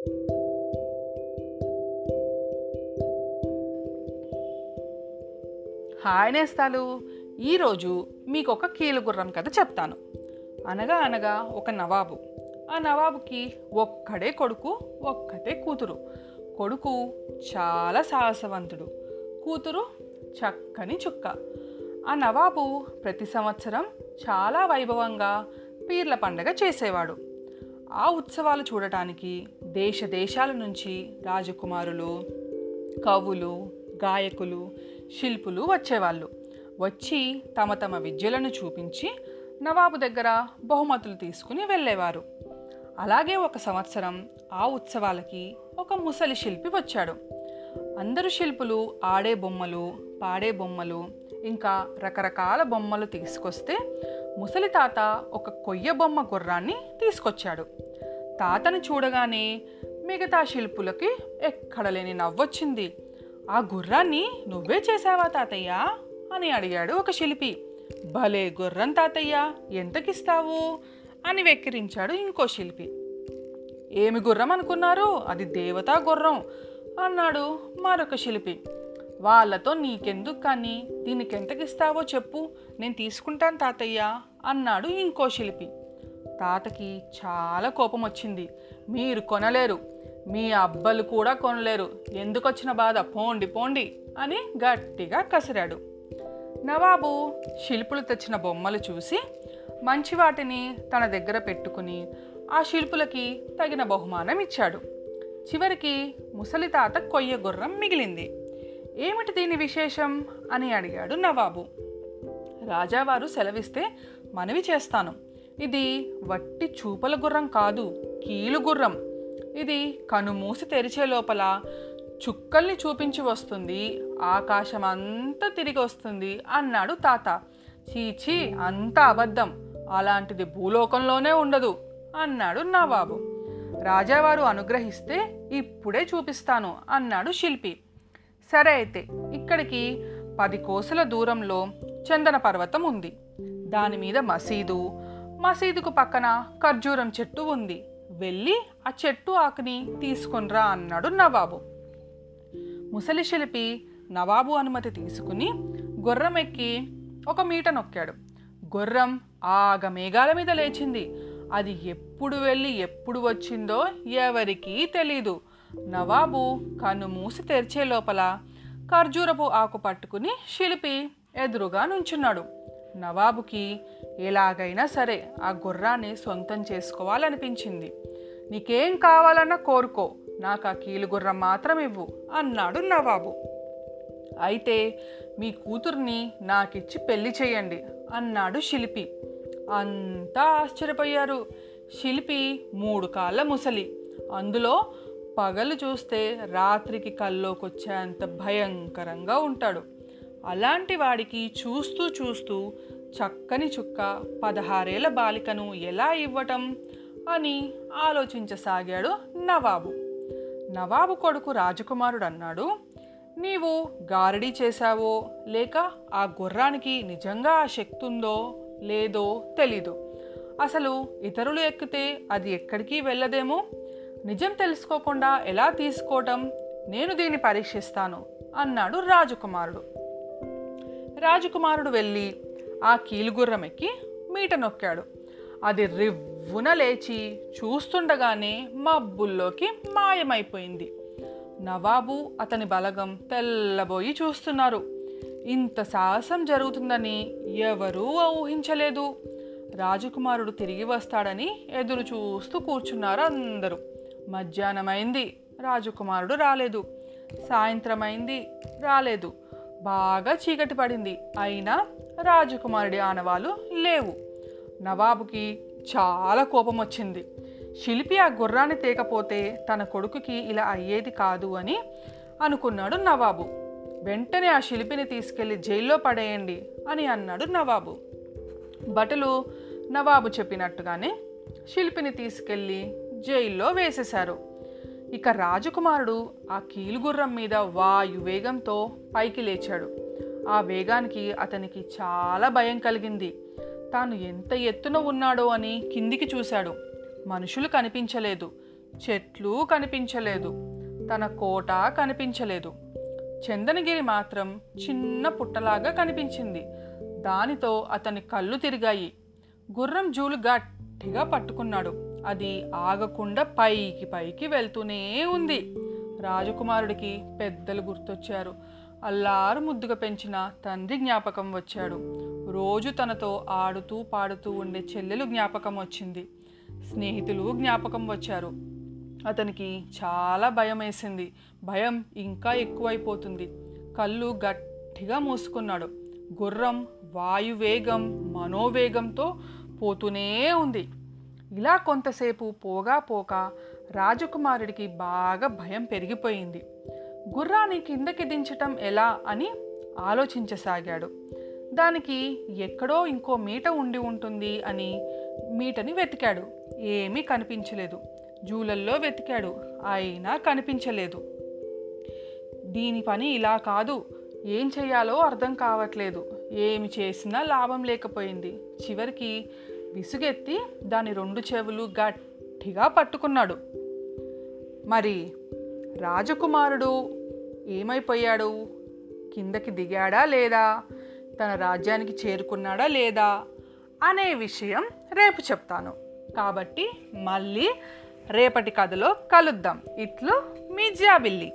Hi నేస్తాలు. ఈరోజు మీకు ఒక కీలుగుర్రం కథ చెప్తాను. అనగా అనగా ఒక నవాబు. ఆ నవాబుకి ఒక్కడే కొడుకు ఒక్కటే కూతురు. కొడుకు చాలా సాహసవంతుడు. కూతురు చక్కని చుక్క. ఆ నవాబు ప్రతి సంవత్సరం చాలా వైభవంగా పీర్ల పండగ చేసేవాడు. ఆ ఉత్సవాలు చూడటానికి దేశ దేశాల నుంచి రాజకుమారులు కవులు గాయకులు శిల్పులు వచ్చేవాళ్ళు. వచ్చి తమ తమ విద్యలను చూపించి నవాబు దగ్గర బహుమతులు తీసుకుని వెళ్ళేవారు. అలాగే ఒక సంవత్సరం ఆ ఉత్సవాలకి ఒక ముసలి శిల్పి వచ్చాడు. అందరు శిల్పులు ఆడే బొమ్మలు పాడే బొమ్మలు ఇంకా రకరకాల బొమ్మలు తీసుకొస్తే ముసలి తాత ఒక కొయ్య బొమ్మ గుర్రాన్ని తీసుకొచ్చాడు. తాతను చూడగానే మిగతా శిల్పులకి ఎక్కడ లేని నవ్వొచ్చింది. ఆ గుర్రాన్ని నువ్వే చేసావా తాతయ్య? అని అడిగాడు ఒక శిల్పి. భలే గుర్రం తాతయ్య ఎంతకిస్తావు? అని వెక్కిరించాడు ఇంకో శిల్పి. ఏమి గుర్రం అనుకున్నారు? అది దేవతా గుర్రం అన్నాడు మరొక శిల్పి. వాళ్ళతో నీకెందుకు కానీ దీనికి ఎంతకిస్తావో చెప్పు నేను తీసుకుంటాను తాతయ్య అన్నాడు ఇంకో శిల్పి. తాతకి చాలా కోపం వచ్చింది. మీరు కొనలేరు. మీ అబ్బలు కూడా కొనలేరు. ఎందుకొచ్చిన బాధ? పోండి పోండి అని గట్టిగా కసిరాడు. నవాబు శిల్పులు తెచ్చిన బొమ్మలు చూసి మంచి వాటిని తన దగ్గర పెట్టుకుని ఆ శిల్పులకి తగిన బహుమానం ఇచ్చాడు. చివరికి ముసలి తాత కొయ్య గుర్రం మిగిలింది. ఏమిటి దీని విశేషం? అని అడిగాడు నవాబు. రాజావారు సెలవిస్తే మనవి చేస్తాను. ఇది వట్టి చూపల గుర్రం కాదు కీలు గుర్రం. ఇది కనుమూసి తెరిచే లోపల చుక్కల్ని చూపించి వస్తుంది ఆకాశం అంతా తిరిగి వస్తుంది అన్నాడు తాత. చీచి అంత అబద్ధం. అలాంటిది భూలోకంలోనే ఉండదు అన్నాడు నవాబు. రాజావారు అనుగ్రహిస్తే ఇప్పుడే చూపిస్తాను అన్నాడు శిల్పి. సరే అయితే ఇక్కడికి పది కోసల దూరంలో చందన పర్వతం ఉంది. దాని మీద మసీదు మసీదుకు పక్కన ఖర్జూరం చెట్టు ఉంది. వెళ్ళి ఆ చెట్టు ఆకుని తీసుకొనిరా అన్నాడు నవాబు. ముసలి శిల్పి నవాబు అనుమతి తీసుకుని గుర్రం ఎక్కి ఒక మీట నొక్కాడు. గుర్రం ఆగ మేఘాల మీద లేచింది. అది ఎప్పుడు వెళ్ళి ఎప్పుడు వచ్చిందో ఎవరికీ తెలీదు. నవాబు కన్ను మూసి తెరిచే లోపల ఖర్జూరపు ఆకు పట్టుకుని శిల్పి ఎదురుగా నుంచున్నాడు. నవాబుకి ఎలాగైనా సరే ఆ గుర్రాన్ని సొంతం చేసుకోవాలనిపించింది. నీకేం కావాలన్నా కోరుకో నాకు ఆ కీలుగుర్రం మాత్రం ఇవ్వు అన్నాడు నవాబు. అయితే మీ కూతుర్ని నాకిచ్చి పెళ్ళి చేయండి అన్నాడు శిల్పి. అంతా ఆశ్చర్యపోయారు. శిల్పి మూడు కాళ్ళ ముసలి. అందులో పగలు చూస్తే రాత్రికి కల్లోకొచ్చేంత భయంకరంగా ఉంటాడు. అలాంటి వాడికి చూస్తూ చూస్తూ చక్కని చుక్క పదహారేళ్ళ బాలికను ఎలా ఇవ్వటం అని ఆలోచించసాగాడు నవాబు. నవాబు కొడుకు రాజకుమారుడు అన్నాడు నీవు గారడీ చేశావో లేక ఆ గుర్రానికి నిజంగా ఆ శక్తి ఉందో లేదో తెలీదు. అసలు ఇతరులు ఎక్కితే అది ఎక్కడికి వెళ్ళదేమో? నిజం తెలుసుకోకుండా ఎలా తీసుకోవటం? నేను దీన్ని పరీక్షిస్తాను అన్నాడు రాజకుమారుడు. రాజకుమారుడు వెళ్ళి ఆ కీలుగుర్రం ఎక్కి మీట నొక్కాడు. అది రివ్వున లేచి చూస్తుండగానే మబ్బుల్లోకి మాయమైపోయింది. నవాబు అతని బలగం తెల్లబోయి చూస్తున్నారు. ఇంత సాహసం జరుగుతుందని ఎవరూ ఊహించలేదు. రాజకుమారుడు తిరిగి వస్తాడని ఎదురు చూస్తూ కూర్చున్నారు అందరూ. మధ్యాహ్నమైంది రాజకుమారుడు రాలేదు. సాయంత్రమైంది రాలేదు. బాగా చీకటి పడింది. అయినా రాజకుమారుడి ఆనవాలు లేవు. నవాబుకి చాలా కోపం వచ్చింది. శిల్పి ఆ గుర్రాన్ని తేకపోతే తన కొడుకుకి ఇలా అయ్యేది కాదు అని అనుకున్నాడు నవాబు. వెంటనే ఆ శిల్పిని తీసుకెళ్ళి జైల్లో పడేయండి అని అన్నాడు నవాబు. భటులు నవాబు చెప్పినట్టుగానే శిల్పిని తీసుకెళ్ళి జైల్లో వేసేశారు. ఇక రాజకుమారుడు ఆ కీలుగుర్రం మీద వాయు వేగంతో పైకి లేచాడు. ఆ వేగానికి అతనికి చాలా భయం కలిగింది. తాను ఎంత ఎత్తున ఉన్నాడో అని కిందికి చూశాడు. మనుషులు కనిపించలేదు. చెట్లు కనిపించలేదు. తన కోట కనిపించలేదు. చందనగిరి మాత్రం చిన్న పుట్టలాగా కనిపించింది. దానితో అతని కళ్ళు తిరిగాయి. గుర్రం జూలు గట్టిగా పట్టుకున్నాడు. అది ఆగకుండా పైకి పైకి వెళ్తూనే ఉంది. రాజకుమారుడికి పెద్దలు గుర్తొచ్చారు. అల్లారు ముద్దుగా పెంచిన తండ్రి జ్ఞాపకం వచ్చాడు. రోజు తనతో ఆడుతూ పాడుతూ ఉండే చెల్లెలు జ్ఞాపకం వచ్చింది. స్నేహితులు జ్ఞాపకం వచ్చారు. అతనికి చాలా భయం వేసింది. భయం ఇంకా ఎక్కువైపోతుంది. కళ్ళు గట్టిగా మూసుకున్నాడు. గుర్రం వాయువేగం మనోవేగంతో పోతూనే ఉంది. ఇలా కొంతసేపు పోగా పోక రాజకుమారుడికి బాగా భయం పెరిగిపోయింది. గుర్రాన్ని కిందకి దించటం ఎలా అని ఆలోచించసాగాడు. దానికి ఎక్కడో ఇంకో మీట ఉండి ఉంటుంది అని మీటని వెతికాడు. ఏమీ కనిపించలేదు. జూలల్లో వెతికాడు. అయినా కనిపించలేదు. దీని పని ఇలా కాదు. ఏం చేయాలో అర్థం కావట్లేదు. ఏమి చేసినా లాభం లేకపోయింది. చివరికి విసుగెత్తి దాని రెండు చెవులు గట్టిగా పట్టుకున్నాడు. మరి రాజకుమారుడు ఏమైపోయాడు? కిందకి దిగాడా లేదా? తన రాజ్యానికి చేరుకున్నాడా లేదా? అనే విషయం రేపు చెప్తాను. కాబట్టి మళ్ళీ రేపటి కథలో కలుద్దాం. ఇట్లు మీ జాబిల్లి.